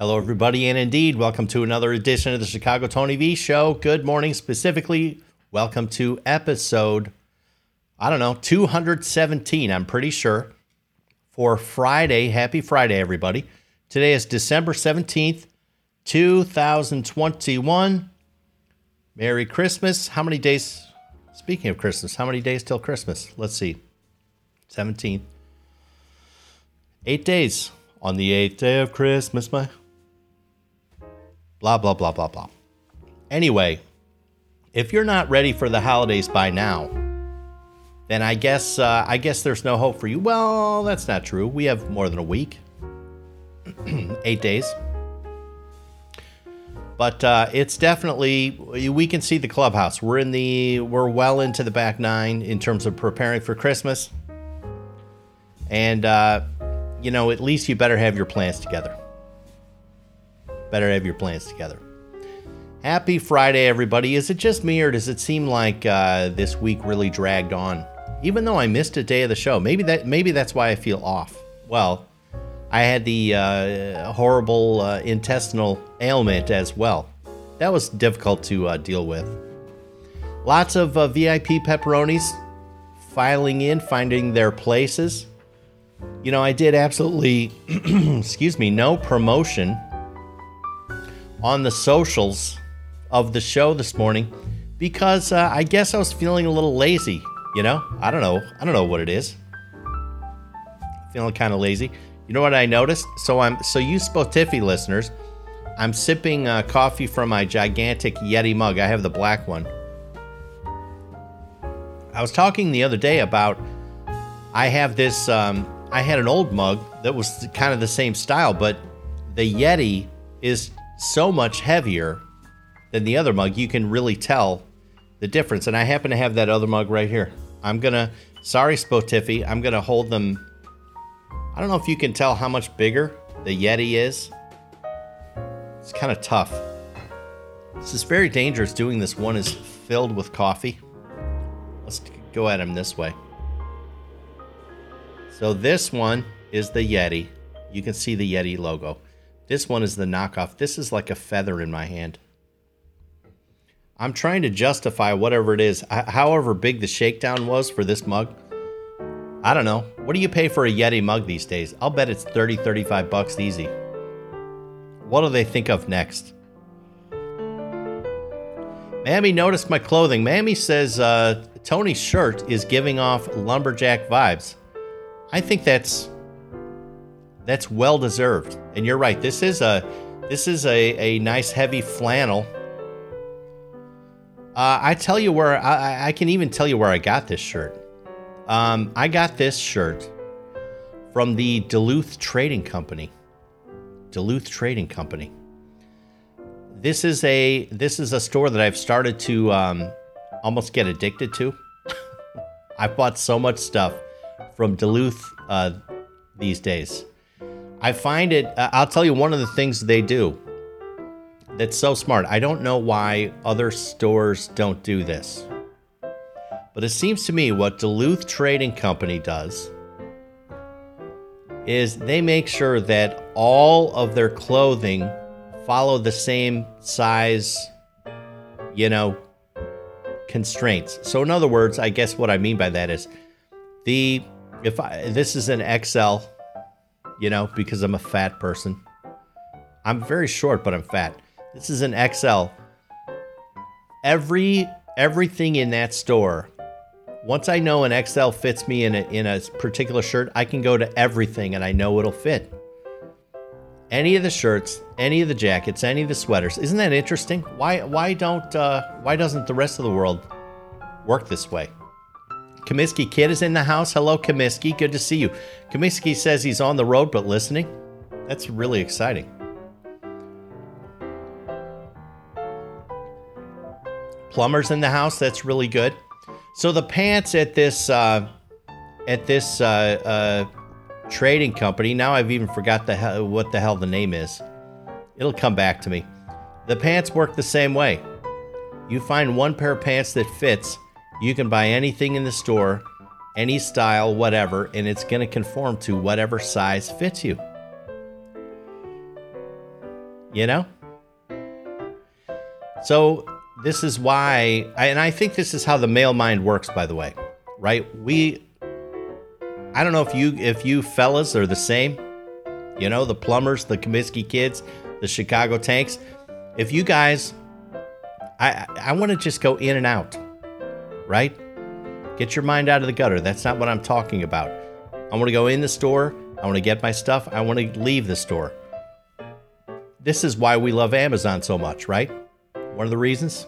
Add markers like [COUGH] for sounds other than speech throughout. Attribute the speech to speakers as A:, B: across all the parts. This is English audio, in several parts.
A: Hello, everybody, and indeed, welcome to another edition of the Chicago Tony V Show. Good morning, specifically, welcome to episode, I don't know, 217, I'm pretty sure, for Friday. Happy Friday, everybody. Today is December 17th, 2021. Merry Christmas. How many days? Speaking of Christmas, how many days till Christmas? Let's see. 17th. Eight days. On the eighth day of Christmas, my blah, blah, blah, blah, blah. Anyway, if you're not ready for the holidays by now, then I guess uh, I guess there's no hope for you. Well, that's not true. We have more than a week, [CLEARS THROAT] eight days. But uh, it's definitely we can see the clubhouse. We're in the we're well into the back nine in terms of preparing for Christmas, and uh, you know at least you better have your plans together. Better have your plans together. Happy Friday, everybody. Is it just me, or does it seem like uh, this week really dragged on? Even though I missed a day of the show, maybe that maybe that's why I feel off. Well, I had the uh, horrible uh, intestinal ailment as well. That was difficult to uh, deal with. Lots of uh, VIP pepperonis filing in, finding their places. You know, I did absolutely, [CLEARS THROAT] excuse me, no promotion on the socials of the show this morning because uh, I guess I was feeling a little lazy. You know, I don't know. I don't know what it is. Feeling kind of lazy. You know what I noticed? So I'm so you Spotify listeners, I'm sipping uh, coffee from my gigantic Yeti mug. I have the black one. I was talking the other day about I have this. Um, I had an old mug that was kind of the same style, but the Yeti is so much heavier than the other mug. You can really tell the difference. And I happen to have that other mug right here. I'm gonna. Sorry, Spotify. I'm gonna hold them I don't know if you can tell how much bigger the Yeti is. It's kind of tough. This is very dangerous doing this. One is filled with coffee. Let's go at him this way. So this one is the Yeti. You can see the Yeti logo. This one is the knockoff. This is like a feather in my hand. I'm trying to justify whatever it is, however big the shakedown was for this mug. I don't know. What do you pay for a Yeti mug these days? I'll bet it's 30, 35 bucks easy. What do they think of next? Mammy noticed my clothing. Mammy says uh, Tony's shirt is giving off lumberjack vibes. I think that's that's well deserved. And you're right. This is a this is a, a nice heavy flannel. Uh, I tell you where I, I can even tell you where I got this shirt. Um, I got this shirt from the Duluth Trading Company. Duluth Trading Company. This is a this is a store that I've started to um, almost get addicted to. [LAUGHS] I've bought so much stuff from Duluth uh, these days. I find it. Uh, I'll tell you one of the things they do that's so smart. I don't know why other stores don't do this. But it seems to me what Duluth Trading Company does is they make sure that all of their clothing follow the same size, you know, constraints. So in other words, I guess what I mean by that is the if I this is an XL, you know, because I'm a fat person. I'm very short, but I'm fat. This is an XL. Every everything in that store once I know an XL fits me in a, in a particular shirt, I can go to everything and I know it'll fit. Any of the shirts, any of the jackets, any of the sweaters. Isn't that interesting? Why why don't uh, why doesn't the rest of the world work this way? Comiskey Kid is in the house. Hello, Comiskey. Good to see you. Comiskey says he's on the road but listening. That's really exciting. Plumber's in the house. That's really good. So the pants at this uh, at this uh, uh, trading company. Now I've even forgot the hell, what the hell the name is. It'll come back to me. The pants work the same way. You find one pair of pants that fits. You can buy anything in the store, any style, whatever, and it's going to conform to whatever size fits you. You know? So this is why, and I think this is how the male mind works, by the way, right? We, I don't know if you if you fellas are the same, you know, the plumbers, the Comiskey kids, the Chicago tanks. If you guys, I I want to just go in and out, right? Get your mind out of the gutter. That's not what I'm talking about. I want to go in the store. I want to get my stuff. I want to leave the store. This is why we love Amazon so much, right? One of the reasons.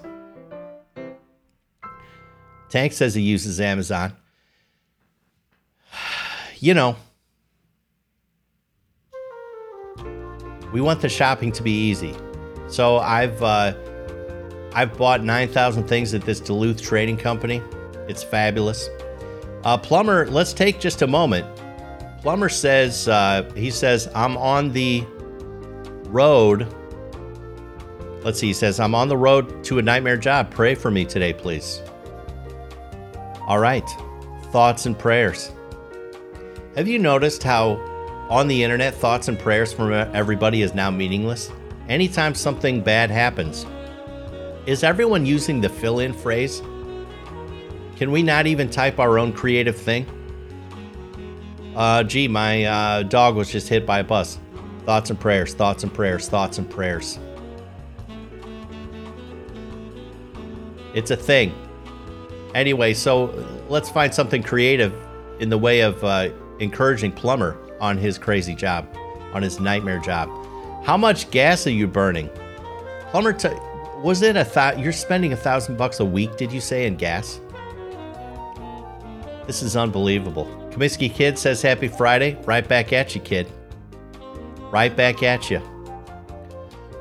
A: Tank says he uses Amazon. [SIGHS] You know, we want the shopping to be easy. So I've uh, I've bought 9,000 things at this Duluth trading company. It's fabulous. Uh, Plumber, let's take just a moment. Plumber says uh, he says I'm on the road Let's see, he says, I'm on the road to a nightmare job. Pray for me today, please. All right, thoughts and prayers. Have you noticed how on the internet, thoughts and prayers from everybody is now meaningless? Anytime something bad happens, is everyone using the fill in phrase? Can we not even type our own creative thing? Uh, gee, my uh, dog was just hit by a bus. Thoughts and prayers, thoughts and prayers, thoughts and prayers. It's a thing. Anyway, so let's find something creative in the way of uh, encouraging Plumber on his crazy job, on his nightmare job. How much gas are you burning? Plumber, was it a thought? You're spending a thousand bucks a week, did you say, in gas? This is unbelievable. Comiskey Kid says Happy Friday. Right back at you, kid. Right back at you.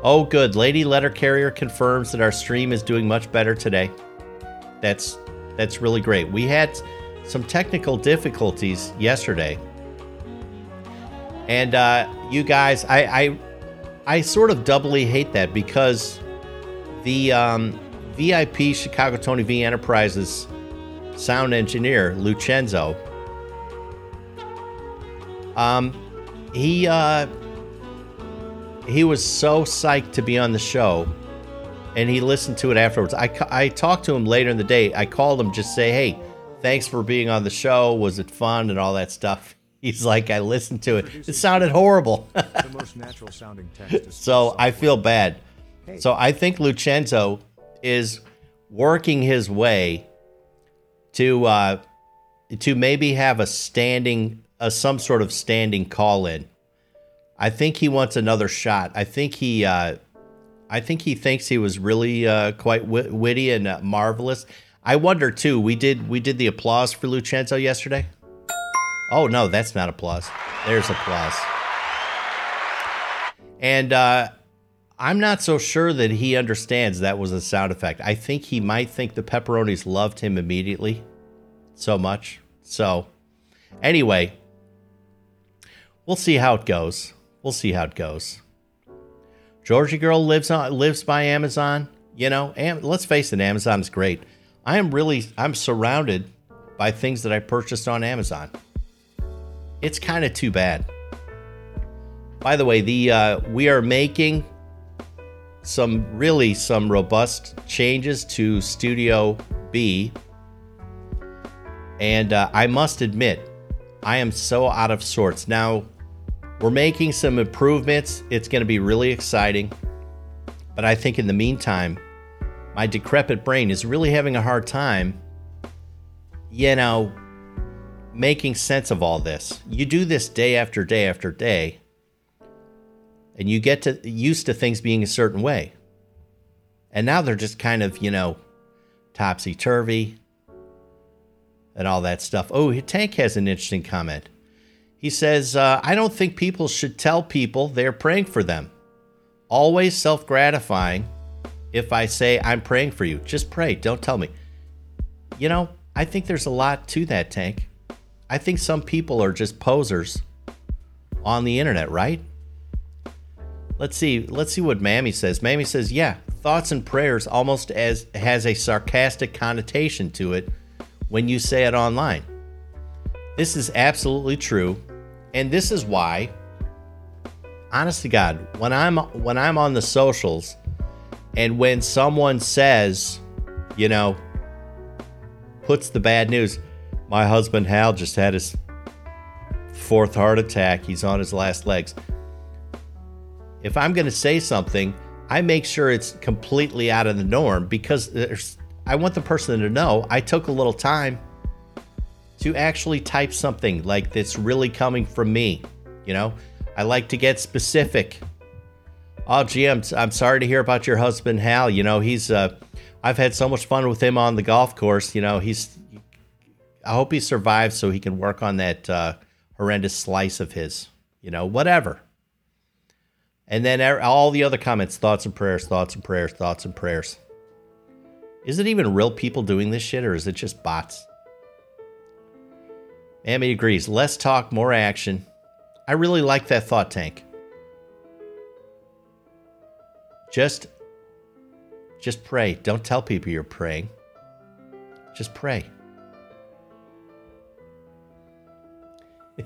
A: Oh, good. Lady Letter Carrier confirms that our stream is doing much better today. That's that's really great. We had some technical difficulties yesterday, and uh, you guys, I, I I sort of doubly hate that because the um, VIP Chicago Tony V Enterprises sound engineer Lucenzo, um, he uh, he was so psyched to be on the show and he listened to it afterwards. I, I talked to him later in the day. I called him just say, hey, thanks for being on the show. Was it fun and all that stuff? [LAUGHS] He's like, I listened to it. It sounded horrible. [LAUGHS] the most natural sounding text. so I feel bad. So I think Lucenzo is working his way to uh, to maybe have a standing, a, some sort of standing call in I think he wants another shot. I think he, uh, I think he thinks he was really uh, quite wit- witty and uh, marvelous. I wonder too. We did we did the applause for Lucenzo yesterday. Oh no, that's not applause. There's applause. And uh, I'm not so sure that he understands that was a sound effect. I think he might think the pepperonis loved him immediately so much. So, anyway, we'll see how it goes. We'll see how it goes. Georgie Girl lives on lives by Amazon. You know, Am, let's face it, Amazon is great. I am really I'm surrounded by things that I purchased on Amazon. It's kind of too bad. By the way, the uh, we are making some really some robust changes to Studio B, and uh, I must admit, I am so out of sorts now. We're making some improvements. It's going to be really exciting. But I think in the meantime, my decrepit brain is really having a hard time, you know, making sense of all this. You do this day after day after day, and you get to used to things being a certain way. And now they're just kind of, you know, topsy turvy and all that stuff. Oh, Tank has an interesting comment. He says, uh, I don't think people should tell people they're praying for them. Always self gratifying if I say, I'm praying for you. Just pray. Don't tell me. You know, I think there's a lot to that, Tank. I think some people are just posers on the internet, right? Let's see. Let's see what Mammy says. Mammy says, "Yeah, thoughts and prayers almost as has a sarcastic connotation to it when you say it online." This is absolutely true. And this is why honest to God, when I'm when I'm on the socials and when someone says, you know, puts the bad news, my husband Hal just had his fourth heart attack. He's on his last legs. If I'm going to say something, I make sure it's completely out of the norm because I want the person to know I took a little time to actually type something like that's really coming from me. You know, I like to get specific. Oh, gee, I'm, I'm sorry to hear about your husband, Hal. You know, he's, uh, I've had so much fun with him on the golf course. You know, he's, I hope he survives so he can work on that uh, horrendous slice of his, you know, whatever. And then er, all the other comments, thoughts and prayers, thoughts and prayers, thoughts and prayers. Is it even real people doing this shit or is it just bots? Amy agrees. Less talk, more action. I really like that thought tank. Just just pray. Don't tell people you're praying. Just pray. [LAUGHS]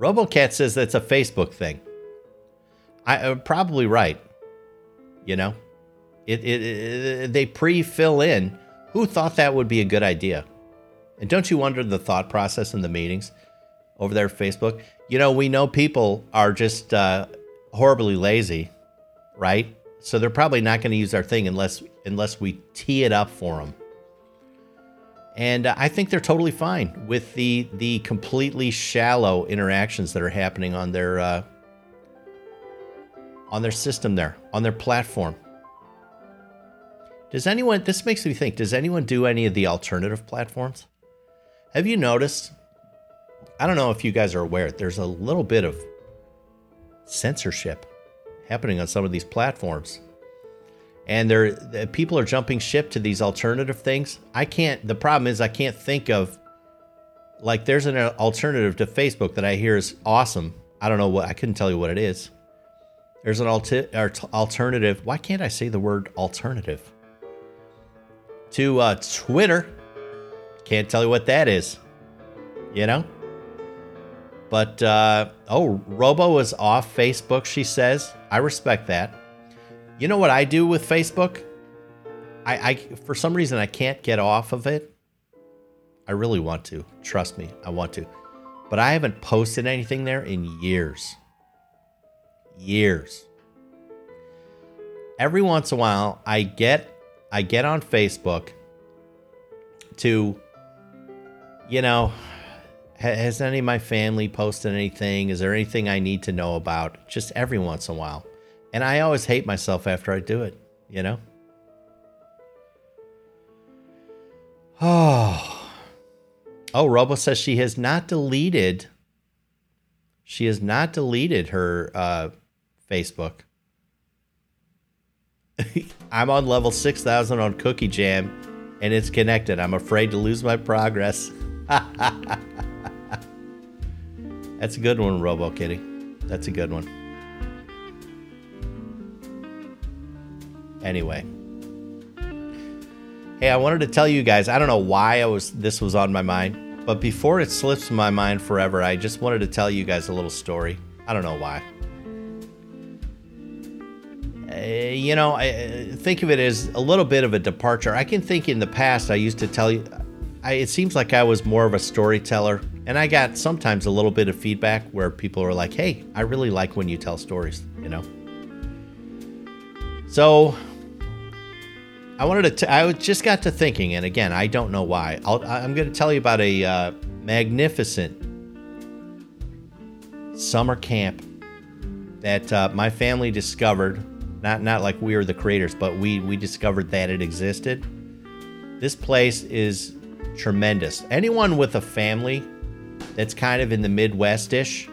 A: RoboCat says that's a Facebook thing. I am uh, probably right. You know, it, it, it they pre-fill in. Who thought that would be a good idea? And don't you wonder the thought process in the meetings? over there Facebook. You know, we know people are just uh, horribly lazy, right? So they're probably not going to use our thing unless unless we tee it up for them. And uh, I think they're totally fine with the the completely shallow interactions that are happening on their uh, on their system there, on their platform. Does anyone this makes me think, does anyone do any of the alternative platforms? Have you noticed I don't know if you guys are aware, there's a little bit of censorship happening on some of these platforms. And there people are jumping ship to these alternative things. I can't the problem is I can't think of like there's an alternative to Facebook that I hear is awesome. I don't know what I couldn't tell you what it is. There's an alti- alternative. Why can't I say the word alternative? To uh, Twitter. Can't tell you what that is. You know? But uh, oh, Robo is off Facebook. She says, "I respect that." You know what I do with Facebook? I, I for some reason I can't get off of it. I really want to. Trust me, I want to. But I haven't posted anything there in years. Years. Every once in a while, I get I get on Facebook to, you know, has any of my family posted anything? Is there anything I need to know about? Just every once in a while. And I always hate myself after I do it, you know? [SIGHS] Oh. Oh, Robo says she has not deleted. She has not deleted her uh, Facebook. [LAUGHS] I'm on level 6000 on Cookie Jam and it's connected. I'm afraid to lose my progress. [LAUGHS] That's a good one, Robo Kitty. That's a good one. Anyway. Hey, I wanted to tell you guys, I don't know why I was this was on my mind, but before it slips my mind forever, I just wanted to tell you guys a little story. I don't know why. Uh, you know, I think of it as a little bit of a departure. I can think in the past I used to tell you I, it seems like I was more of a storyteller and I got sometimes a little bit of feedback where people are like, hey, I really like when you tell stories, you know? So I wanted to, t- I just got to thinking, and again, I don't know why. i am going to tell you about a uh, magnificent summer camp that uh, my family discovered. Not, not like we were the creators, but we, we discovered that it existed. This place is tremendous. Anyone with a family that's kind of in the Midwestish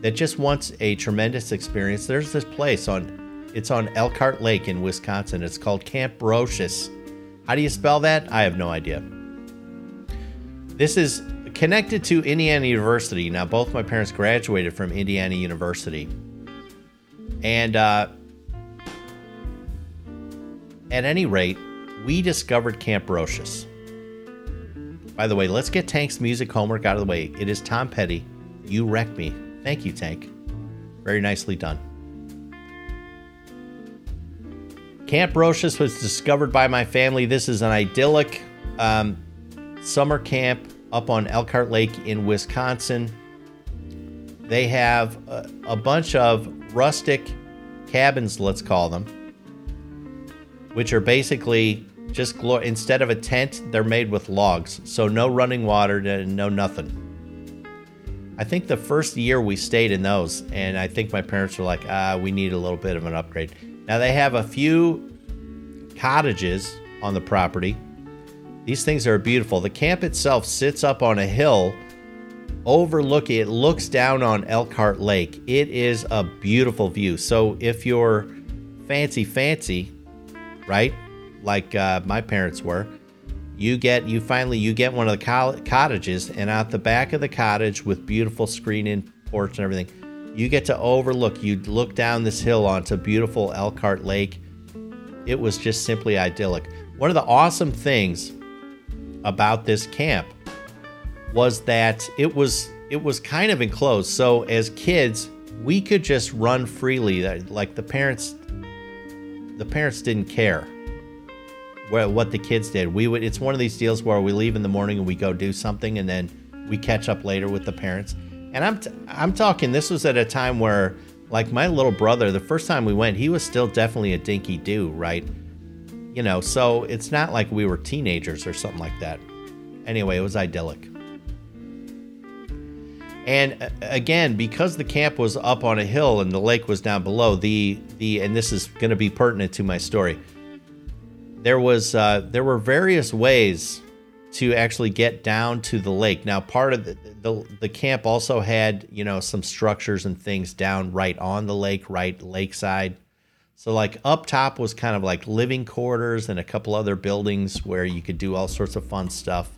A: that just wants a tremendous experience, there's this place on it's on Elkhart Lake in Wisconsin. It's called Camp Brosius. How do you spell that? I have no idea. This is connected to Indiana University. Now, both my parents graduated from Indiana University. And uh, at any rate, we discovered Camp Brosius. By the way, let's get Tank's music homework out of the way. It is Tom Petty. You wreck me. Thank you, Tank. Very nicely done. Camp Brosius was discovered by my family. This is an idyllic um, summer camp up on Elkhart Lake in Wisconsin. They have a, a bunch of rustic cabins, let's call them, which are basically just instead of a tent, they're made with logs. So no running water, no nothing. I think the first year we stayed in those, and I think my parents were like, ah, we need a little bit of an upgrade. Now they have a few cottages on the property. These things are beautiful. The camp itself sits up on a hill overlooking it looks down on Elkhart Lake. It is a beautiful view. So if you're fancy fancy, right? Like uh, my parents were, you get you finally you get one of the cottages and out the back of the cottage with beautiful screen-in porch and everything you get to overlook you look down this hill onto beautiful elkhart lake it was just simply idyllic one of the awesome things about this camp was that it was it was kind of enclosed so as kids we could just run freely like the parents the parents didn't care what the kids did. We would. It's one of these deals where we leave in the morning and we go do something, and then we catch up later with the parents. And I'm t- I'm talking. This was at a time where, like, my little brother, the first time we went, he was still definitely a dinky do, right? You know, so it's not like we were teenagers or something like that. Anyway, it was idyllic. And again, because the camp was up on a hill and the lake was down below, the the and this is going to be pertinent to my story there was uh, there were various ways to actually get down to the lake. Now, part of the, the, the camp also had you know some structures and things down right on the lake, right lakeside. So like up top was kind of like living quarters and a couple other buildings where you could do all sorts of fun stuff.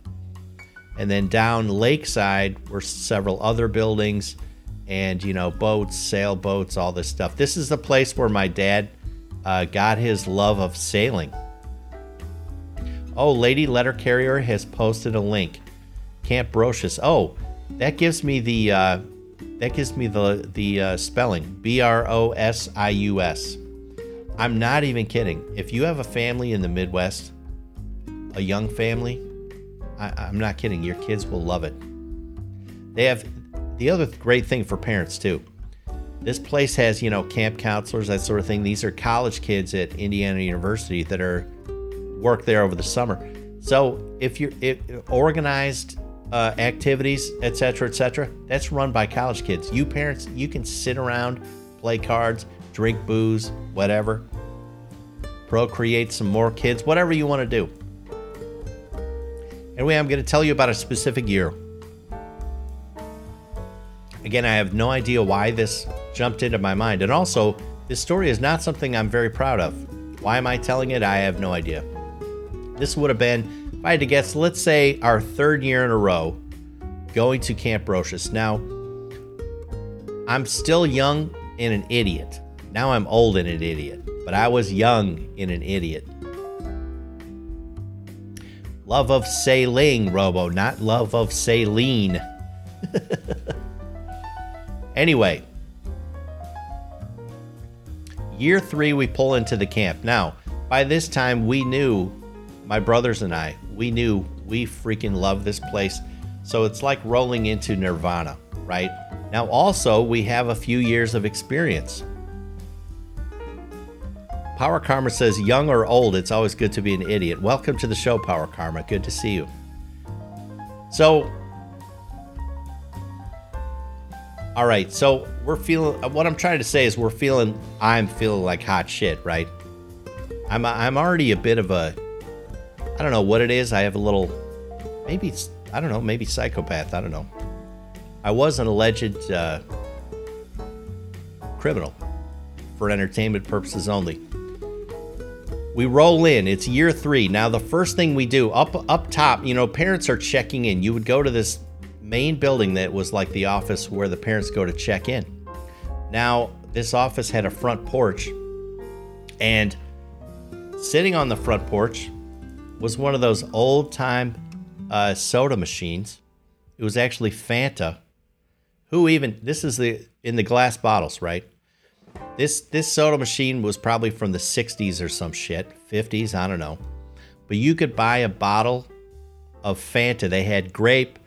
A: And then down lakeside were several other buildings and you know boats, sailboats, all this stuff. This is the place where my dad uh, got his love of sailing. Oh, Lady Letter Carrier has posted a link. Camp Brosius. Oh, that gives me the uh, that gives me the the uh, spelling. B R O S I U S. I'm not even kidding. If you have a family in the Midwest, a young family, I, I'm not kidding. Your kids will love it. They have the other great thing for parents too. This place has, you know, camp counselors, that sort of thing. These are college kids at Indiana University that are work there over the summer. So if you're if, organized uh, activities, etc., etc., that's run by college kids. You parents, you can sit around, play cards, drink booze, whatever, procreate some more kids, whatever you want to do. Anyway, I'm going to tell you about a specific year. Again, I have no idea why this jumped into my mind. And also, this story is not something I'm very proud of. Why am I telling it? I have no idea. This would have been, if I had to guess, let's say our third year in a row going to Camp Brosius. Now, I'm still young and an idiot. Now I'm old and an idiot, but I was young and an idiot. Love of sailing, Robo, not love of saline. [LAUGHS] anyway, year three, we pull into the camp. Now, by this time, we knew my brothers and I, we knew we freaking love this place. So it's like rolling into Nirvana, right? Now, also, we have a few years of experience. Power Karma says, young or old, it's always good to be an idiot. Welcome to the show, Power Karma. Good to see you. So, all right. So we're feeling. What I'm trying to say is, we're feeling. I'm feeling like hot shit, right? I'm. I'm already a bit of a I don't know what it is. I have a little, maybe it's, I don't know, maybe psychopath. I don't know. I was an alleged uh, criminal for entertainment purposes only. We roll in. It's year three. Now, the first thing we do up up top, you know, parents are checking in. You would go to this main building that was like the office where the parents go to check in. Now, this office had a front porch, and sitting on the front porch was one of those old time uh, soda machines. It was actually Fanta. Who even this is the in the glass bottles, right? This this soda machine was probably from the 60s or some shit, 50s, I don't know. But you could buy a bottle of Fanta. They had grape,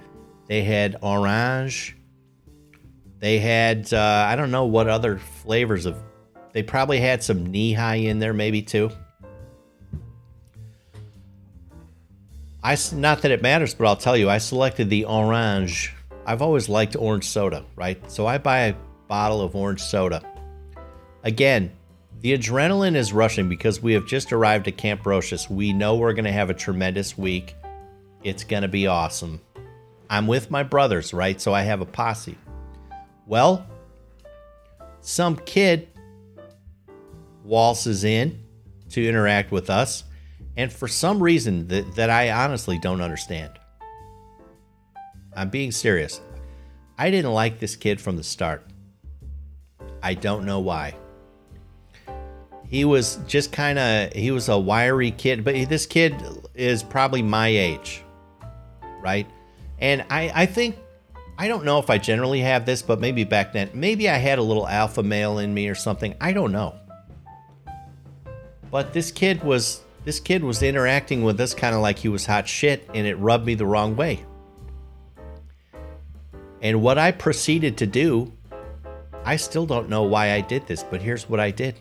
A: they had orange, they had uh, I don't know what other flavors of. They probably had some Nehi in there, maybe too. I not that it matters, but I'll tell you, I selected the orange. I've always liked orange soda, right? So I buy a bottle of orange soda. Again, the adrenaline is rushing because we have just arrived at Camp Brosius. We know we're going to have a tremendous week. It's going to be awesome. I'm with my brothers, right? So I have a posse. Well, some kid waltzes in to interact with us and for some reason that, that I honestly don't understand. I'm being serious. I didn't like this kid from the start. I don't know why. He was just kind of, he was a wiry kid, but this kid is probably my age, right? And I, I think, I don't know if I generally have this, but maybe back then, maybe I had a little alpha male in me or something. I don't know. But this kid was this kid was interacting with us kind of like he was hot shit, and it rubbed me the wrong way. And what I proceeded to do, I still don't know why I did this, but here's what I did.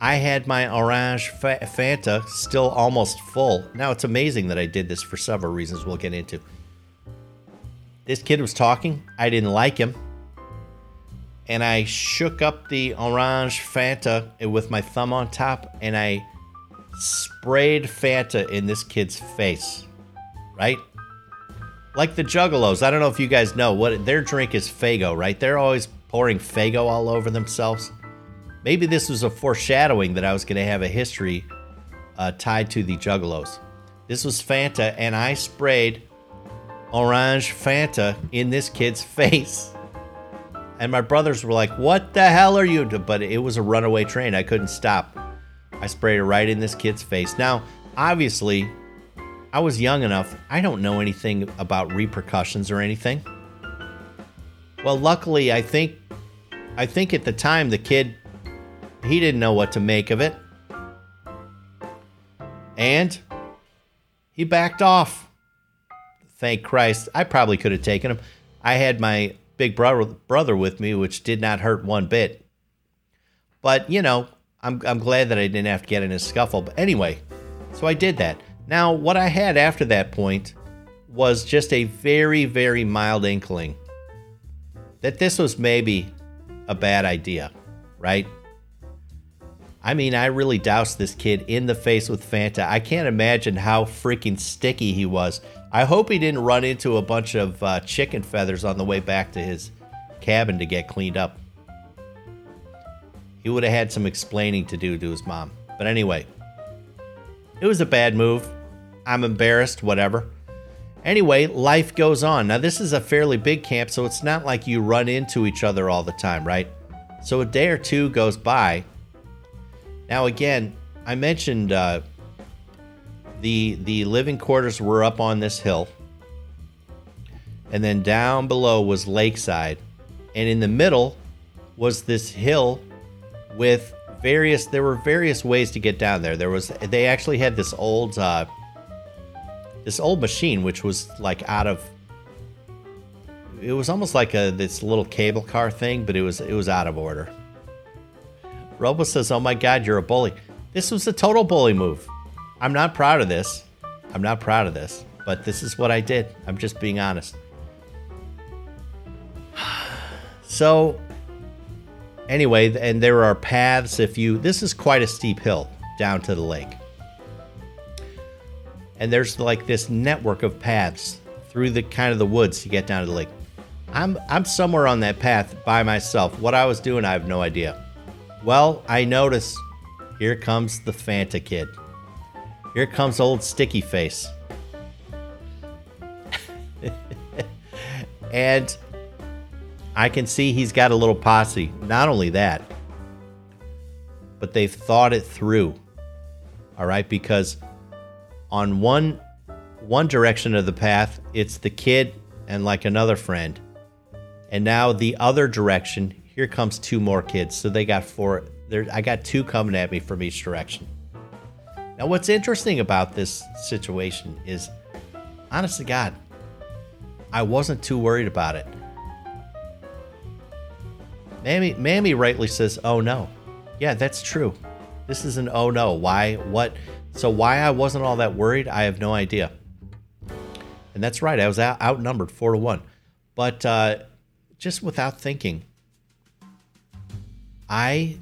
A: I had my orange Fanta still almost full. Now it's amazing that I did this for several reasons we'll get into. This kid was talking. I didn't like him and I shook up the orange Fanta with my thumb on top and I sprayed Fanta in this kid's face. Right? Like the Juggalos. I don't know if you guys know what their drink is Faygo, right? They're always pouring Faygo all over themselves. Maybe this was a foreshadowing that I was going to have a history uh, tied to the Juggalos. This was Fanta, and I sprayed orange Fanta in this kid's [LAUGHS] face. And my brothers were like, What the hell are you? But it was a runaway train. I couldn't stop. I sprayed it right in this kid's face. Now, obviously, I was young enough. I don't know anything about repercussions or anything. Well, luckily, I think I think at the time the kid he didn't know what to make of it. And he backed off. Thank Christ. I probably could have taken him. I had my big brother brother with me, which did not hurt one bit. But you know, I'm I'm glad that I didn't have to get in a scuffle. But anyway, so I did that. Now, what I had after that point was just a very very mild inkling that this was maybe a bad idea, right? I mean, I really doused this kid in the face with Fanta. I can't imagine how freaking sticky he was. I hope he didn't run into a bunch of uh, chicken feathers on the way back to his cabin to get cleaned up. He would have had some explaining to do to his mom. But anyway, it was a bad move. I'm embarrassed, whatever. Anyway, life goes on. Now, this is a fairly big camp, so it's not like you run into each other all the time, right? So a day or two goes by. Now, again, I mentioned uh, the the living quarters were up on this hill. And then down below was lakeside. And in the middle was this hill with various there were various ways to get down there. There was they actually had this old uh, this old machine which was like out of it was almost like a this little cable car thing but it was it was out of order. Robo says oh my god you're a bully. This was a total bully move I'm not proud of this. I'm not proud of this, but this is what I did. I'm just being honest. [SIGHS] So, anyway, and there are paths if you. This is quite a steep hill down to the lake. And there's like this network of paths through the kind of the woods to get down to the lake. I'm I'm somewhere on that path by myself. What I was doing, I have no idea. Well, I notice here comes the Fanta kid. Here comes old Sticky Face. and I can see he's got a little posse. Not only that, but they've thought it through. All right, because on one one direction of the path, it's the kid and like another friend. And now the other direction, here comes two more kids. So they got four. There, I got two coming at me from each direction. Now, what's interesting about this situation is, honest to God, I wasn't too worried about it. Mammy, Mammy rightly says, "Oh no." Yeah, that's true. This is an oh no. Why? What? So why I wasn't all that worried, I have no idea. And that's right. I was out, outnumbered four to one, but uh, just without thinking, I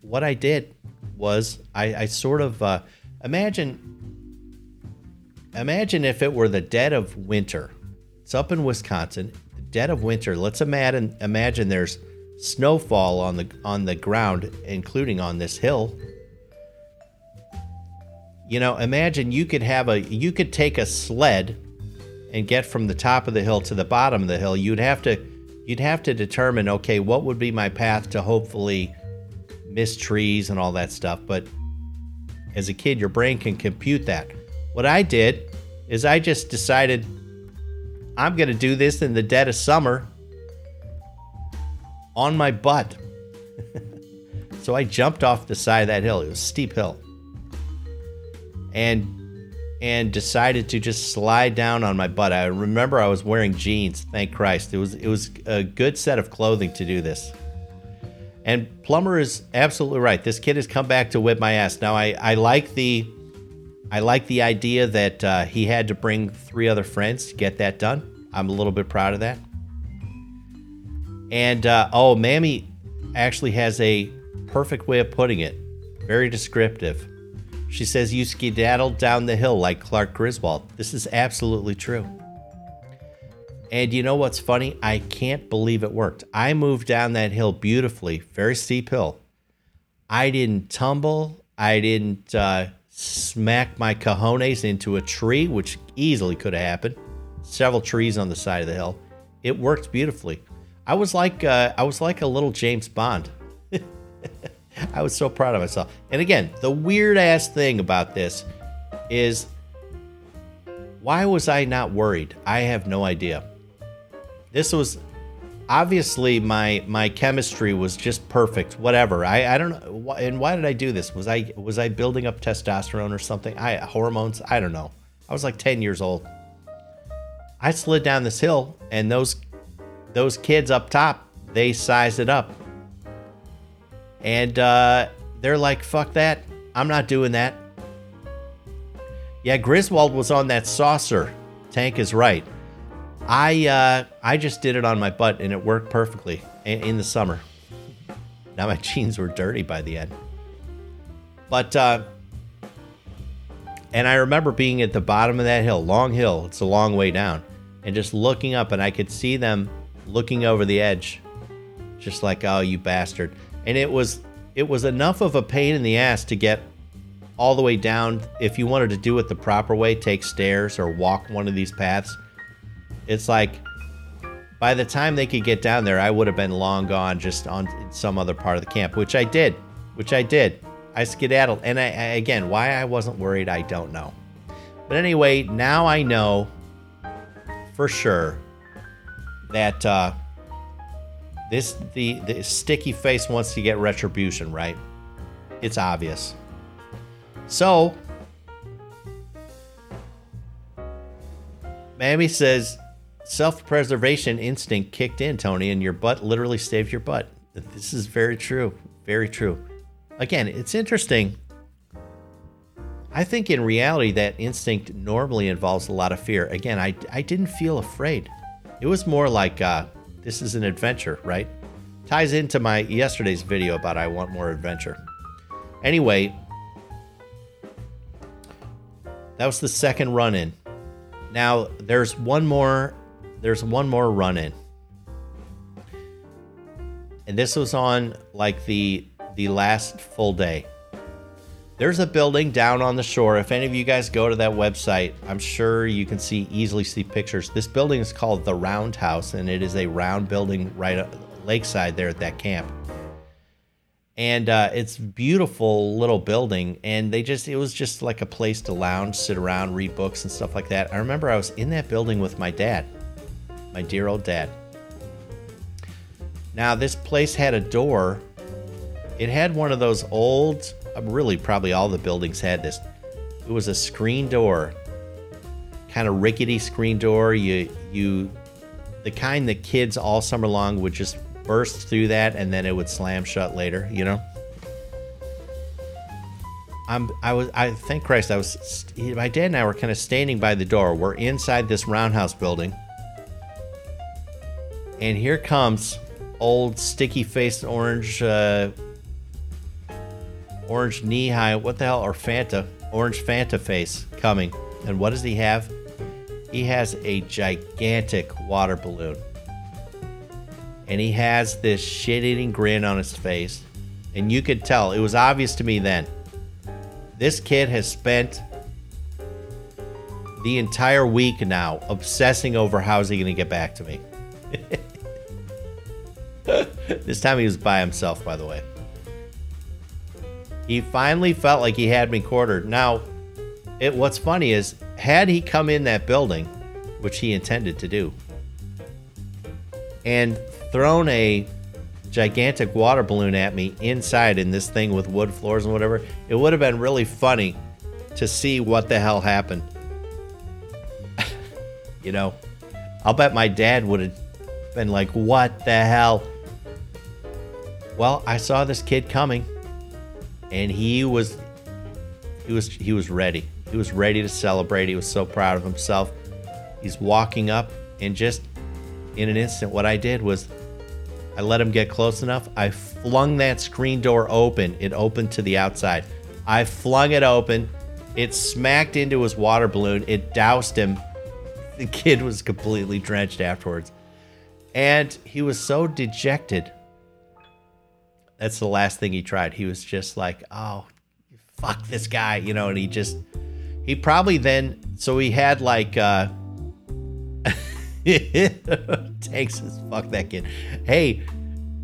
A: what I did was I, I sort of uh, imagine imagine if it were the dead of winter. It's up in Wisconsin, the dead of winter. Let's imagine imagine there's snowfall on the on the ground, including on this hill. You know, imagine you could have a you could take a sled and get from the top of the hill to the bottom of the hill. You'd have to you'd have to determine okay, what would be my path to hopefully miss trees and all that stuff, but as a kid your brain can compute that. What I did is I just decided I'm going to do this in the dead of summer on my butt. [LAUGHS] so I jumped off the side of that hill. It was steep hill. And and decided to just slide down on my butt. I remember I was wearing jeans, thank Christ. It was it was a good set of clothing to do this. And Plumber is absolutely right. This kid has come back to whip my ass. Now I, I like the I like the idea that uh, he had to bring three other friends to get that done. I'm a little bit proud of that. And uh, oh, Mammy actually has a perfect way of putting it. Very descriptive. She says, You skedaddled down the hill like Clark Griswold. This is absolutely true. And you know what's funny? I can't believe it worked. I moved down that hill beautifully, very steep hill. I didn't tumble. I didn't uh, smack my cojones into a tree, which easily could have happened. Several trees on the side of the hill. It worked beautifully. I was like uh, I was like a little James Bond. [LAUGHS] I was so proud of myself. And again, the weird ass thing about this is why was I not worried? I have no idea. This was obviously my my chemistry was just perfect. Whatever. I I don't know. And why did I do this? Was I was I building up testosterone or something? I hormones. I don't know. I was like 10 years old. I slid down this hill and those those kids up top, they sized it up. And uh, they're like, fuck that. I'm not doing that. Yeah, Griswold was on that saucer. Tank is right. I uh, I just did it on my butt and it worked perfectly in the summer. Now my [LAUGHS] jeans were dirty by the end. But uh, and I remember being at the bottom of that hill, long hill. It's a long way down, and just looking up, and I could see them looking over the edge, just like, oh, you bastard. And it was it was enough of a pain in the ass to get all the way down. If you wanted to do it the proper way, take stairs or walk one of these paths. It's like by the time they could get down there, I would have been long gone just on some other part of the camp, which I did, which I did. I skedaddled. And I, I, again, why I wasn't worried, I don't know. But anyway, now I know for sure that uh, this the the sticky face wants to get retribution, right? It's obvious. So, Mammy says self-preservation instinct kicked in, Tony, and your butt literally saved your butt. This is very true. Very true. Again, it's interesting. I think in reality that instinct normally involves a lot of fear. Again, I, I didn't feel afraid. It was more like uh, this is an adventure, right? Ties into my yesterday's video about I want more adventure. Anyway, that was the second run in. Now there's one more there's one more run in. And this was on like the the last full day. There's a building down on the shore. If any of you guys go to that website, I'm sure you can see easily see pictures. This building is called the Roundhouse, and it is a round building right lakeside there at that camp. And uh, it's beautiful little building, and they just it was just like a place to lounge, sit around, read books and stuff like that. I remember I was in that building with my dad, My dear old dad. Now, this place had a door. It had one of those old, uh, really, probably all the buildings had this. It was a screen door, kind of rickety screen door. You, you, the kind that kids all summer long would just burst through that and then it would slam shut later, you know? I'm, I was, I thank Christ, I was, my dad and I were kind of standing by the door. We're inside this roundhouse building. And here comes old sticky faced orange uh, orange Nehi what the hell or Fanta orange Fanta face coming. And what does he have? He has a gigantic water balloon. And he has this shit eating grin on his face. And you could tell it was obvious to me then this kid has spent the entire week now obsessing over how's he going to get back to me [LAUGHS] [LAUGHS] this time he was by himself, by the way. He finally felt like he had me quartered. Now, it what's funny is had he come in that building, which he intended to do, and thrown a gigantic water balloon at me inside in this thing with wood floors and whatever, it would have been really funny to see what the hell happened. [LAUGHS] you know, I'll bet my dad would have been like, "What the hell?" Well, I saw this kid coming, and he was he was he was ready. He was ready to celebrate. He was so proud of himself. He's walking up, and just in an instant, what I did was I let him get close enough. I flung that screen door open. It opened to the outside. I flung it open. It smacked into his water balloon. It doused him. The kid was completely drenched afterwards. And he was so dejected that's the last thing he tried. He was just like, oh, fuck this guy, you know, and he just, he probably then, so he had like, uh, [LAUGHS] his fuck that kid. Hey,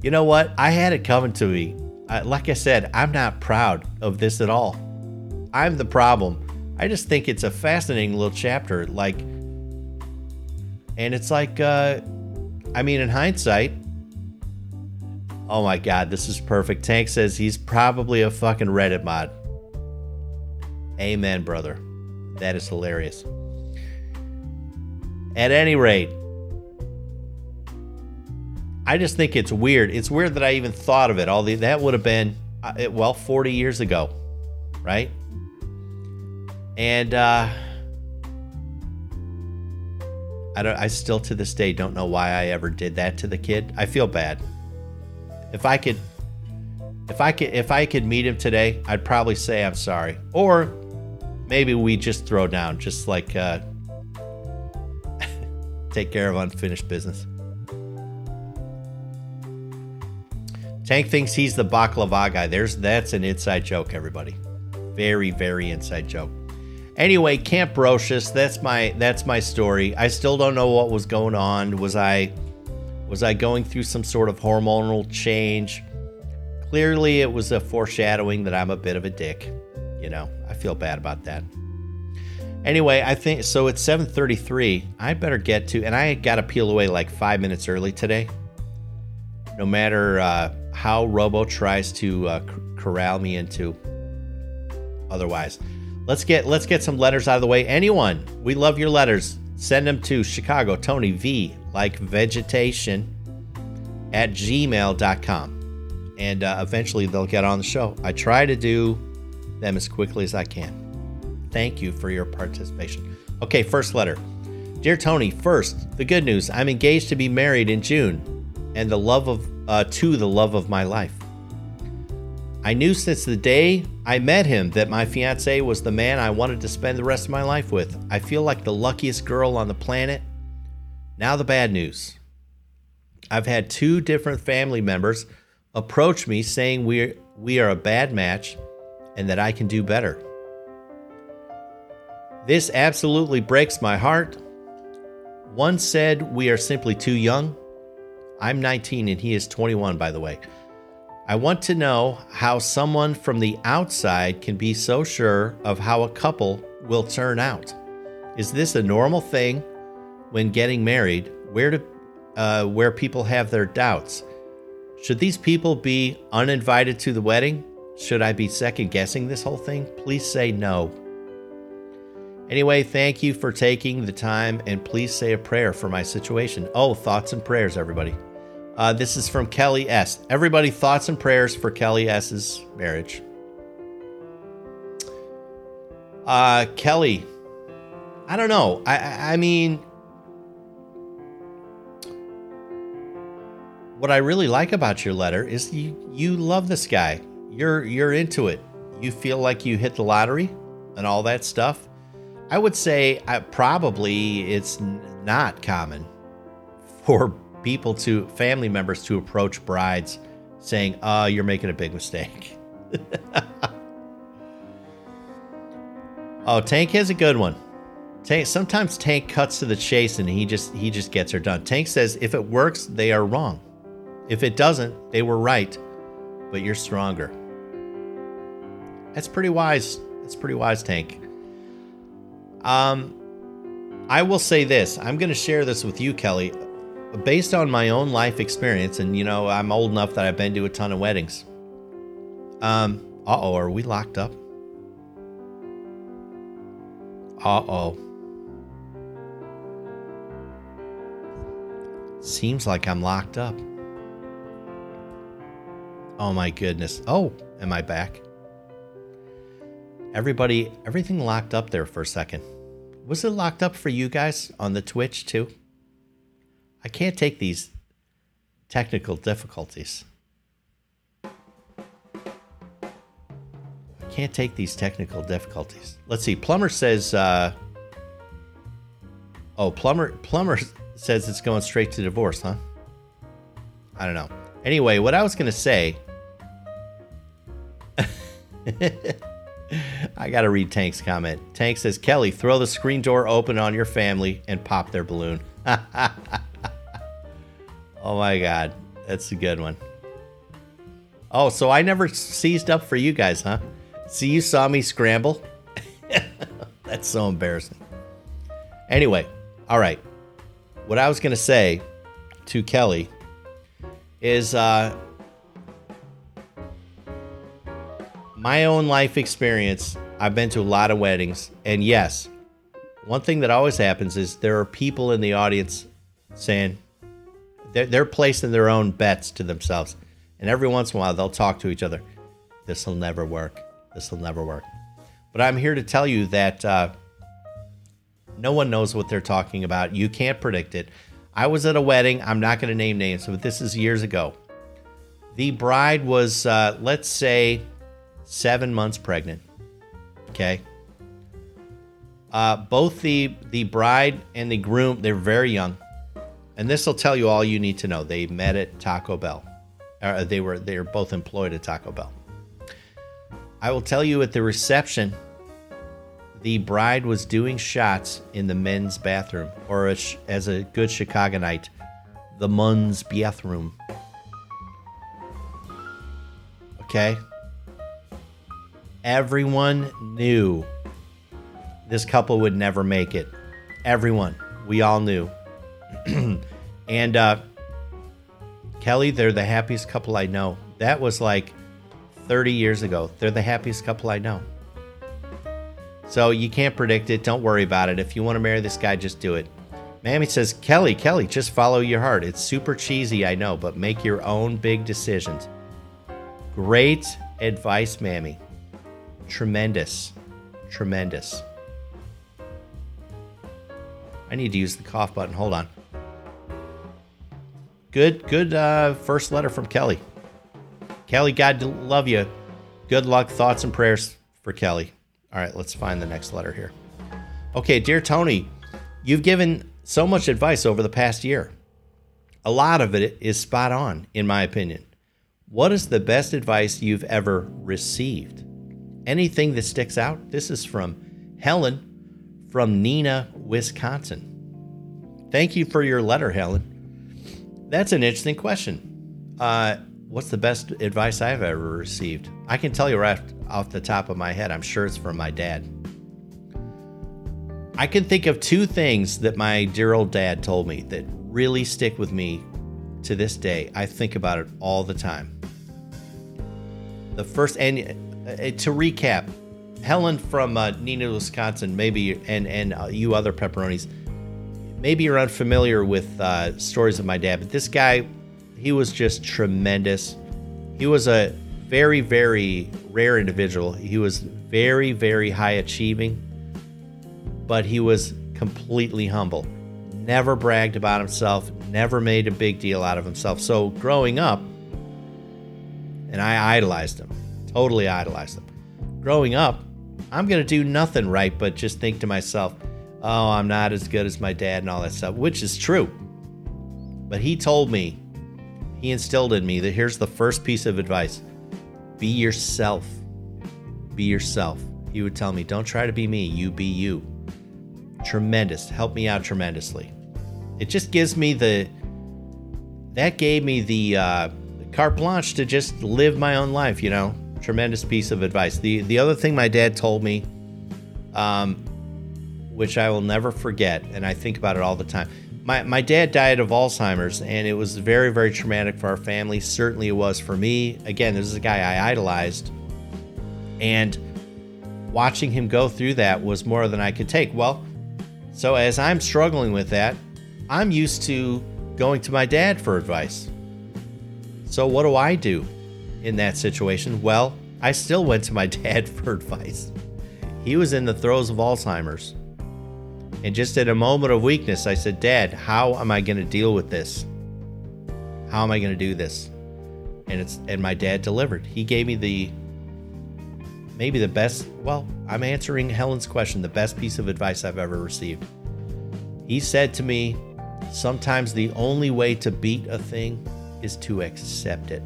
A: you know what? I had it coming to me. Uh, like I said, I'm not proud of this at all. I'm the problem. I just think it's a fascinating little chapter. Like, and it's like, uh, I mean, in hindsight, Oh my god, this is perfect. Tank says he's probably a fucking Reddit mod. Amen, brother. That is hilarious. At any rate, I just think it's weird. It's weird that I even thought of it. All that would have been uh, well 40 years ago, right? And uh I don't I still to this day don't know why I ever did that to the kid. I feel bad. If I could if I could if I could meet him today, I'd probably say I'm sorry. Or maybe we just throw down, just like uh, [LAUGHS] take care of unfinished business. Tank thinks he's the baklava guy. There's that's an inside joke, everybody. Very, very inside joke. Anyway, Camp Brosius, that's my that's my story. I still don't know what was going on. Was I was I going through some sort of hormonal change? Clearly, it was a foreshadowing that I'm a bit of a dick. You know, I feel bad about that. Anyway, I think so. It's 7:33. I better get to, and I got to peel away like five minutes early today. No matter uh, how Robo tries to uh, corral me into. Otherwise, let's get let's get some letters out of the way. Anyone, we love your letters. Send them to Chicago Tony V like vegetation at gmail.com. And uh, eventually they'll get on the show. I try to do them as quickly as I can. Thank you for your participation. Okay, first letter. Dear Tony, first, the good news. I'm engaged to be married in June and the love of uh, to the love of my life. I knew since the day I met him that my fiance was the man I wanted to spend the rest of my life with. I feel like the luckiest girl on the planet now, the bad news I've had two different family members approach me saying we we are a bad match and that I can do better. This absolutely breaks my heart. One said we are simply too young. I'm 19 and he is 21, by the way. I want to know how someone from the outside can be so sure of how a couple will turn out. Is this a normal thing when getting married where do uh, where people have their doubts. Should these people be uninvited to the wedding? Should I be second guessing this whole thing? Please say no. Anyway, thank you for taking the time and please say a prayer for my situation. Oh, thoughts and prayers, everybody. Uh, this is from Kelly S. Everybody, thoughts and prayers for Kelly S.'s marriage. Uh, Kelly, I don't know. I, I mean, what I really like about your letter is you you love this guy. You're you're into it. You feel like you hit the lottery and all that stuff. I would say I, probably it's not common [LAUGHS] for people to family members to approach brides saying, "Uh, you're making a big mistake." [LAUGHS] oh, Tank has a good one. Tank sometimes Tank cuts to the chase and he just he just gets her done. Tank says if it works, they are wrong. If it doesn't, they were right, but you're stronger. That's pretty wise. That's pretty wise, Tank. Um I will say this. I'm going to share this with you, Kelly based on my own life experience, and you know, I'm old enough that I've been to a ton of weddings. Um, uh oh, are we locked up? Uh oh. Seems like I'm locked up. Oh my goodness. Oh, am I back? Everybody, everything locked up there for a second. Was it locked up for you guys on the Twitch too? I can't take these technical difficulties. I can't take these technical difficulties. Let's see. Plumber says, uh, oh, Plumber, Plumber says it's going straight to divorce, huh? I don't know. Anyway, what I was to say, [LAUGHS] I got to read Tank's comment. Tank says, Kelly, throw the screen door open on your family and pop their balloon. [LAUGHS] Oh my god, that's a good one. Oh, so I never seized up for you guys, huh? See, you saw me scramble. [LAUGHS] that's so embarrassing. Anyway, all right. What I was gonna say to Kelly is uh, my own life experience. I've been to a lot of weddings, and yes, one thing that always happens is there are people in the audience saying, they're, they're placing their own bets to themselves. And every once in a while, they'll talk to each other. This will never work. This will never work. But I'm here to tell you that uh, no one knows what they're talking about. You can't predict it. I was at a wedding. I'm not going to name names, but this is years ago. The bride was, uh, let's say, seven months pregnant. Okay. Uh, both the the bride and the groom, they're very young and this will tell you all you need to know. They met at Taco Bell. Uh, they were they were both employed at Taco Bell. I will tell you at the reception, the bride was doing shots in the men's bathroom, or as, as a good Chicagonite, the men's bathroom. Okay. Everyone knew this couple would never make it. Everyone. We all knew. [CLEARS THROAT] and uh, Kelly, they're the happiest couple I know. That was like 30 years ago. They're the happiest couple I know. So you can't predict it. Don't worry about it. If you want to marry this guy, just do it. Mammy says, Kelly, Kelly, just follow your heart. It's super cheesy, I know, but make your own big decisions. Great advice, Mammy. Tremendous. Tremendous. I need to use the cough button. Hold on. Good, good uh, first letter from Kelly. Kelly, God love you. Good luck, thoughts, and prayers for Kelly. All right, let's find the next letter here. Okay, dear Tony, you've given so much advice over the past year. A lot of it is spot on, in my opinion. What is the best advice you've ever received? Anything that sticks out? This is from Helen from Neenah, Wisconsin. Thank you for your letter, Helen. That's an interesting question. Uh, what's the best advice I've ever received? I can tell you right off the top of my head. I'm sure it's from my dad. I can think of two things that my dear old dad told me that really stick with me to this day. I think about it all the time. The first, and uh, to recap, Helen from uh, Neenah, Wisconsin, maybe, and and uh, you other pepperonis, maybe you're unfamiliar with uh, stories of my dad, but this guy, he was just tremendous. He was a very, very rare individual. He was very, very high achieving, but he was completely humble. Never bragged about himself, never made a big deal out of himself. So growing up, and I idolized him, totally idolized him. Growing up, I'm going to do nothing right but just think to myself, oh, I'm not as good as my dad and all that stuff, which is true. But he told me, he instilled in me that here's the first piece of advice be yourself. Be yourself. He would tell me, don't try to be me, you be you. Tremendous. Helped me out tremendously. It just gives me the, that gave me the uh, carte blanche to just live my own life, you know? tremendous piece of advice. The the other thing my dad told me, um, which I will never forget, and I think about it all the time. My my dad died of Alzheimer's, and it was very very traumatic for our family. Certainly, it was for me. Again, this is a guy I idolized, and watching him go through that was more than I could take. Well, so as I'm struggling with that, I'm used to going to my dad for advice. So what do I do? in that situation? Well, I still went to my [LAUGHS] dad for advice. He was in the throes of Alzheimer's. And just in a moment of weakness, I said, Dad, how am I going to deal with this? How am I going to do this? And it's and my dad delivered. He gave me the maybe the best, well, I'm answering Helen's question, the best piece of advice I've ever received. He said to me, sometimes the only way to beat a thing is to accept it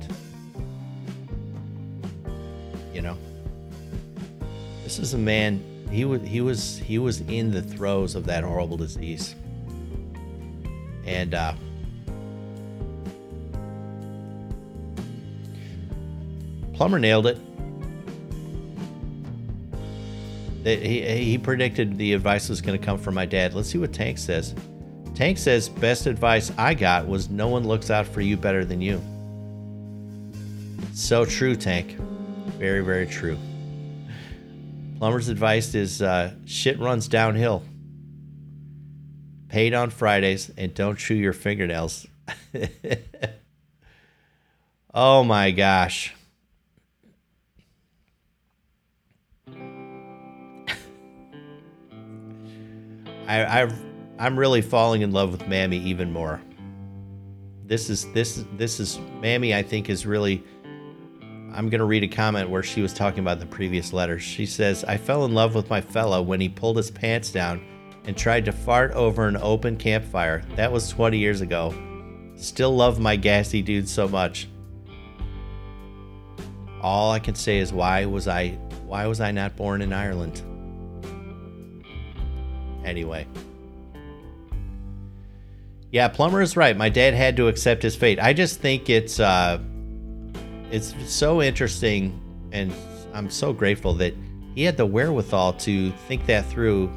A: you know. This is a man he was he was he was in the throes of that horrible disease. And uh Plumber nailed it. He, he predicted the advice was going to come from my dad. Let's see what Tank says. Tank says, Best advice I got was no one looks out for you better than you. So true, Tank. Very, very true. Plumber's advice is uh, shit runs downhill. Paid on Fridays and don't chew your fingernails. [LAUGHS] oh my gosh. [LAUGHS] I, I've I'm really falling in love with Mammy even more. This is this this is Mammy I think is really I'm going to read a comment where she was talking about the previous letter. She says, I fell in love with my fellow when he pulled his pants down and tried to fart over an open campfire. That was 20 years ago. Still love my gassy dude so much. All I can say is why was I why was I not born in Ireland? Anyway. Yeah, Plumber is right. My dad had to accept his fate. I just think it's uh it's so interesting and I'm so grateful that he had the wherewithal to think that through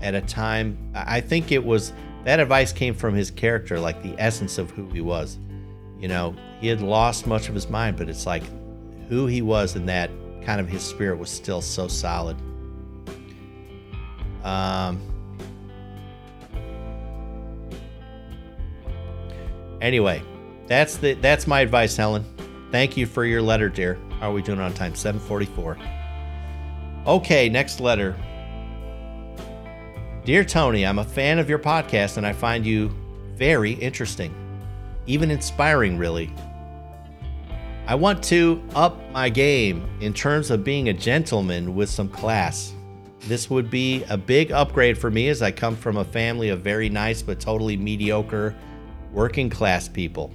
A: at a time. I think it was that advice came from his character like the essence of who he was. You know he had lost much of his mind but it's like who he was in that kind of his spirit was still so solid. Um anyway that's the that's my advice, Helen. Thank you for your letter, dear. How are we doing on time? 744. Okay, next letter. Dear Tony, I'm a fan of your podcast and I find you very interesting, even inspiring, really. I want to up my game in terms of being a gentleman with some class. This would be a big upgrade for me as I come from a family of very nice but totally mediocre working class people.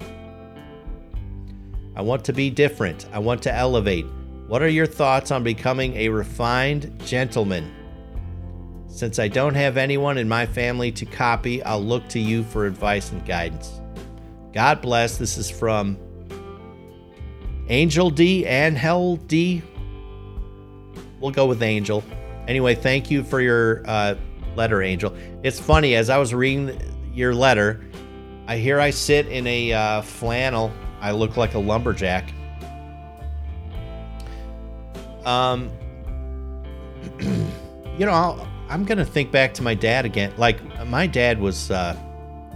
A: I want to be different. I want to elevate. What are your thoughts on becoming a refined gentleman? Since I don't have anyone in my family to copy, I'll look to you for advice and guidance. God bless. This is from Angel D and Hell D. We'll go with Angel. Anyway, thank you for your uh, letter, Angel. It's funny, as I was reading your letter. I hear I sit in a uh, flannel. I look like a lumberjack. Um, [CLEARS THROAT] you know, I'll, I'm gonna think back to my dad again. Like my dad was uh,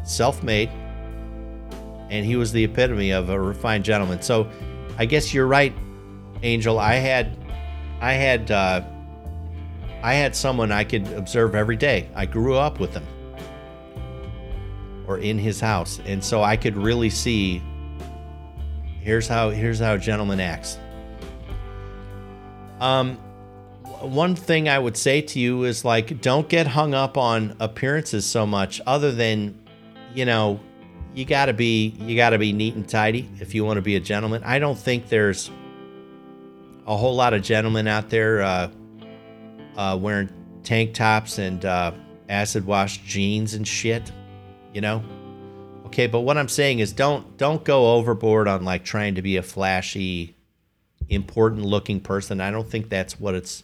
A: self-made, and he was the epitome of a refined gentleman. So, I guess you're right, Angel. I had, I had, uh, I had someone I could observe every day. I grew up with him, or in his house, and so I could really see. Here's how here's how a gentleman acts. Um, one thing I would say to you is like, don't get hung up on appearances so much. Other than, you know, you gotta be you gotta be neat and tidy if you want to be a gentleman. I don't think there's a whole lot of gentlemen out there uh, uh, wearing tank tops and uh, acid wash jeans and shit. You know. Okay, but what I'm saying is don't don't go overboard on like trying to be a flashy, important looking person. I don't think that's what it's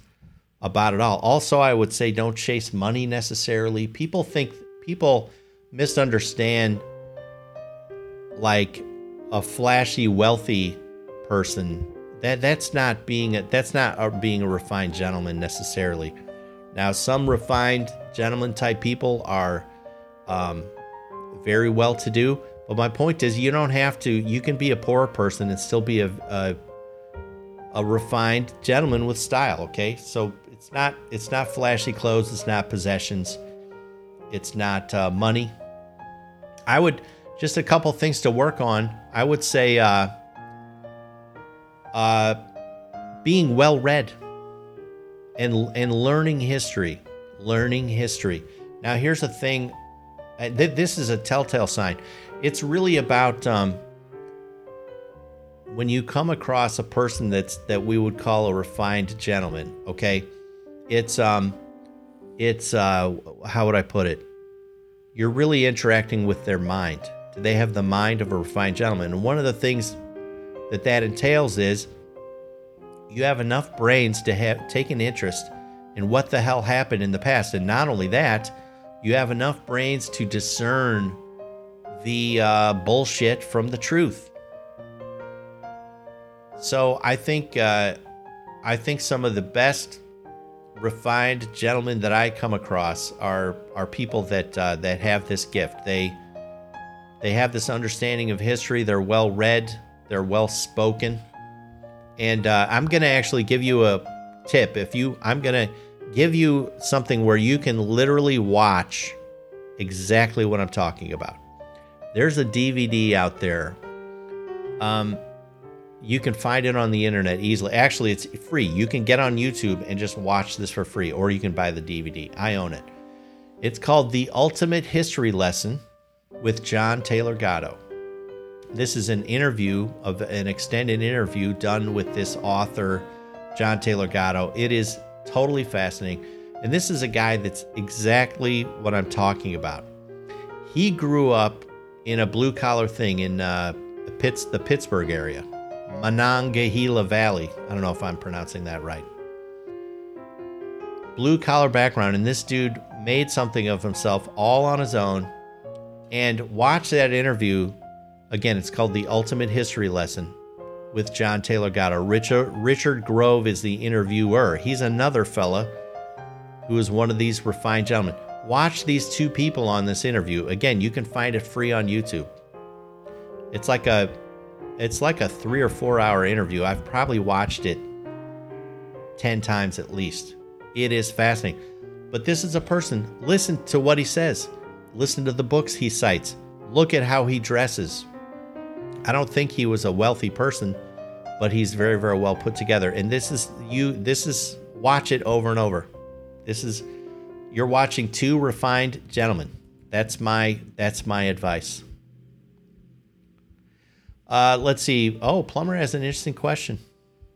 A: about at all. Also, I would say don't chase money necessarily. People think people misunderstand like a flashy, wealthy person. That that's not being a, that's not a, being a refined gentleman necessarily. Now, some refined gentleman type people are um, very well to do, but my point is, you don't have to. You can be a poor person and still be a, a a refined gentleman with style. Okay, so it's not it's not flashy clothes. It's not possessions. It's not uh, money. I would just a couple things to work on. I would say uh, uh, being well read and and learning history, learning history. Now here's the thing. Th- this is a telltale sign. It's really about um, when you come across a person that's that we would call a refined gentleman. Okay, it's um it's uh how would I put it? You're really interacting with their mind. Do they have the mind of a refined gentleman. And one of the things that that entails is you have enough brains to have take an interest in what the hell happened in the past. And not only that, you have enough brains to discern the uh, bullshit from the truth. So I think uh, I think some of the best refined gentlemen that I come across are are people that uh, that have this gift. They they have this understanding of history. They're well read. They're well spoken. And uh, I'm gonna actually give you a tip. If you, I'm gonna give you something where you can literally watch exactly what I'm talking about. There's a DVD out there. Um, you can find it on the internet easily. Actually, it's free. You can get on YouTube and just watch this for free, or you can buy the DVD. I own it. It's called The Ultimate History Lesson with John Taylor Gatto. This is an interview of an extended interview done with this author, John Taylor Gatto. It is totally fascinating. And this is a guy that's exactly what I'm talking about. He grew up in a blue collar thing in uh, the, Pitts, the Pittsburgh area, Monongahela Valley. I don't know if I'm pronouncing that right. Blue collar background, and this dude made something of himself all on his own. And watch that interview. Again, it's called The Ultimate History Lesson with John Taylor Gatto. Richard, Richard Grove is the interviewer. He's another fella who is one of these refined gentlemen. Watch these two people on this interview. Again, you can find it free on YouTube. It's like a it's like a 3 or 4 hour interview. I've probably watched it 10 times at least. It is fascinating. But this is a person, listen to what he says. Listen to the books he cites. Look at how he dresses. I don't think he was a wealthy person, but he's very very well put together. And this is you this is watch it over and over. This is you're watching two refined gentlemen. That's my that's my advice. Uh, let's see. Oh, Plumber has an interesting question.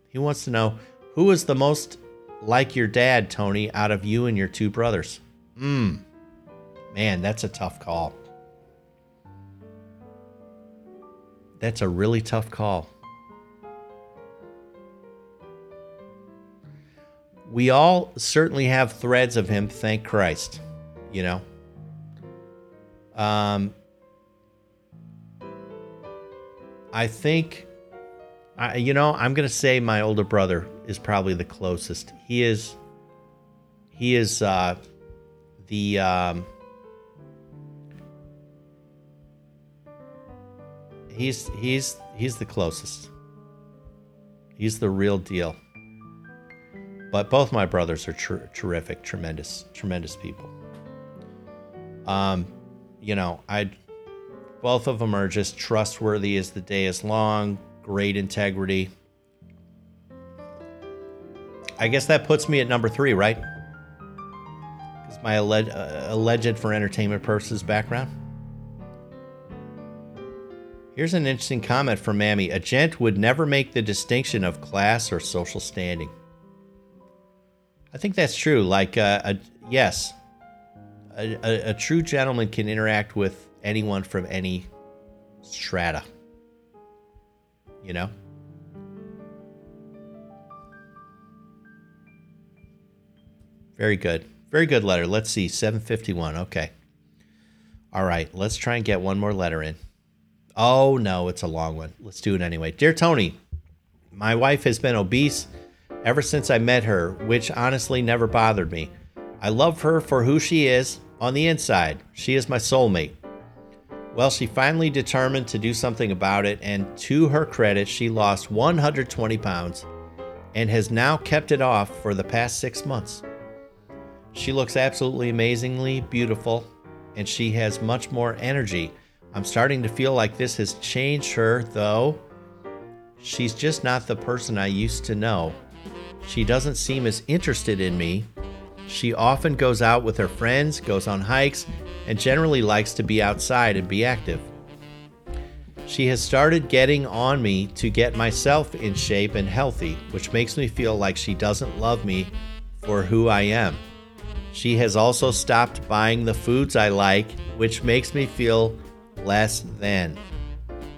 A: He wants to know who is the most like your dad, Tony, out of you and your two brothers? Hmm. Man, that's a tough call. That's a really tough call. We all certainly have threads of him, thank Christ, you know. Um, I think, I, you know, I'm gonna say my older brother is probably the closest. He is, he is uh, the um, he's he's he's the closest. He's the real deal. But both my brothers are ter- terrific, tremendous, tremendous people. Um, you know, I both of them are just trustworthy as the day is long, great integrity. I guess that puts me at number three, right? Because my alleged, uh, alleged for entertainment purposes background. Here's an interesting comment from Mammy. A gent would never make the distinction of class or social standing. I think that's true. Like, uh, a, yes, a, a, a true gentleman can interact with anyone from any strata. You know? Very good. Very good letter. Let's see. 751. Okay. All right. Let's try and get one more letter in. Oh, no. It's a long one. Let's do it anyway. Dear Tony, my wife has been obese ever since I met her, which honestly never bothered me. I love her for who she is on the inside. She is my soulmate. Well, she finally determined to do something about it, and to her credit, she lost 120 pounds and has now kept it off for the past six months. She looks absolutely amazingly beautiful, and she has much more energy. I'm starting to feel like this has changed her, though. She's just not the person I used to know. She doesn't seem as interested in me. She often goes out with her friends, goes on hikes, and generally likes to be outside and be active. She has started getting on me to get myself in shape and healthy, which makes me feel like she doesn't love me for who I am. She has also stopped buying the foods I like, which makes me feel less than.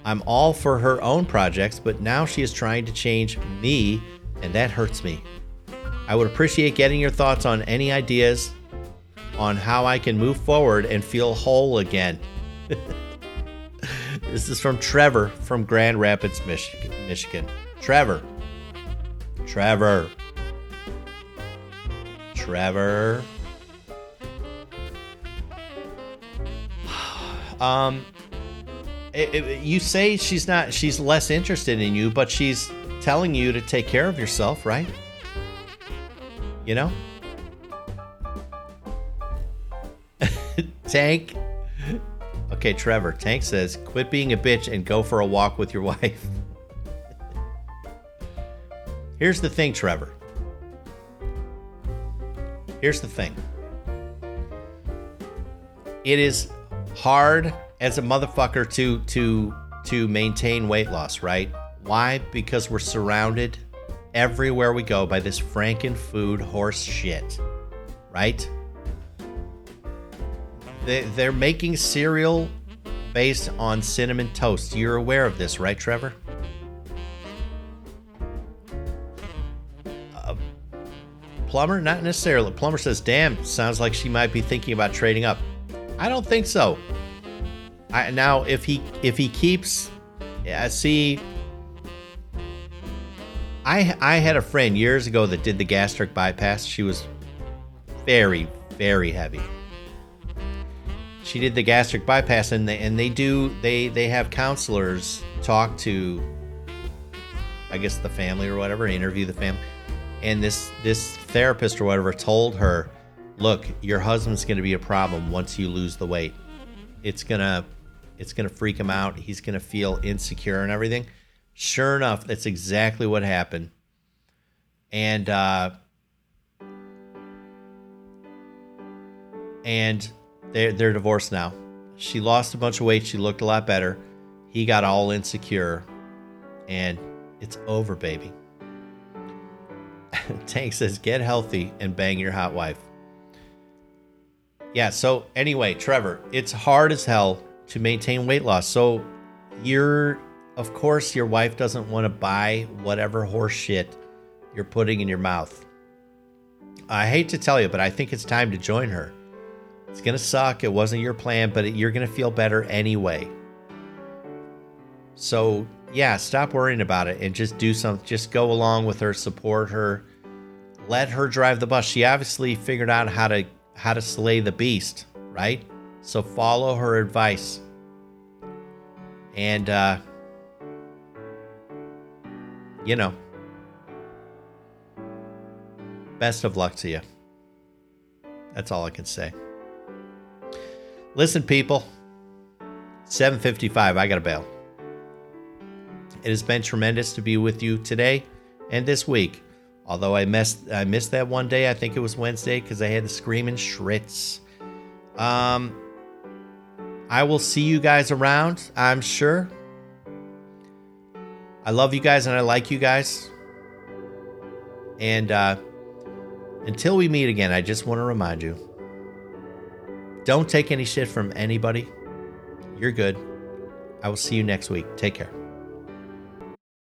A: I'm all for her own projects, but now she is trying to change me, and that hurts me. I would appreciate getting your thoughts on any ideas on how I can move forward and feel whole again. [LAUGHS] this is from Trevor from Grand Rapids, Michigan. Michigan. Trevor. Trevor. Trevor. [SIGHS] Um, it, it, you say she's not, she's less interested in you, but she's telling you to take care of yourself, right? You know? [LAUGHS] Tank. Okay, Trevor. Tank says, quit being a bitch and go for a walk with your [LAUGHS] wife. Here's the thing, Trevor. Here's the thing. It is hard as a motherfucker to to to maintain weight loss, right? Why? Because we're surrounded everywhere we go by this franken food horse shit, right? They, they're making cereal based on cinnamon toast. You're aware of this, right, Trevor? Uh, Plumber, not necessarily. Plumber says, "Damn, sounds like she might be thinking about trading up." I don't think so. I, now, if he if he keeps, yeah, see, I I had a friend years ago that did the gastric bypass. She was very very heavy. She did the gastric bypass, and they and they do they they have counselors talk to, I guess the family or whatever, interview the family, and this this therapist or whatever told her, look, your husband's going to be a problem once you lose the weight. It's gonna it's gonna freak him out. He's gonna feel insecure and everything. Sure enough, that's exactly what happened. And uh, and they're they're divorced now. She lost a bunch of weight. She looked a lot better. He got all insecure, and it's over, baby. [LAUGHS] Tank says, "Get healthy and bang your hot wife." Yeah. So anyway, Trevor, it's hard as hell to maintain weight loss. So you're of course, your wife doesn't want to buy whatever horse shit you're putting in your mouth. I hate to tell you, but I think it's time to join her. It's going to suck. It wasn't your plan, but you're going to feel better anyway. So, yeah, stop worrying about it and just do something. Just go along with her, support her, let her drive the bus. She obviously figured out how to how to slay the beast, right? So follow her advice. And uh you know, best of luck to you. That's all I can say. Listen, people. 755, I got to bail. It has been tremendous to be with you today and this week. Although I missed I missed that one day, I think it was Wednesday because I had the screaming Schritz. Um I will see you guys around, I'm sure. I love you guys and I like you guys. And uh until we meet again, I just want to remind you don't take any shit from anybody. You're good. I will see you next week. Take care.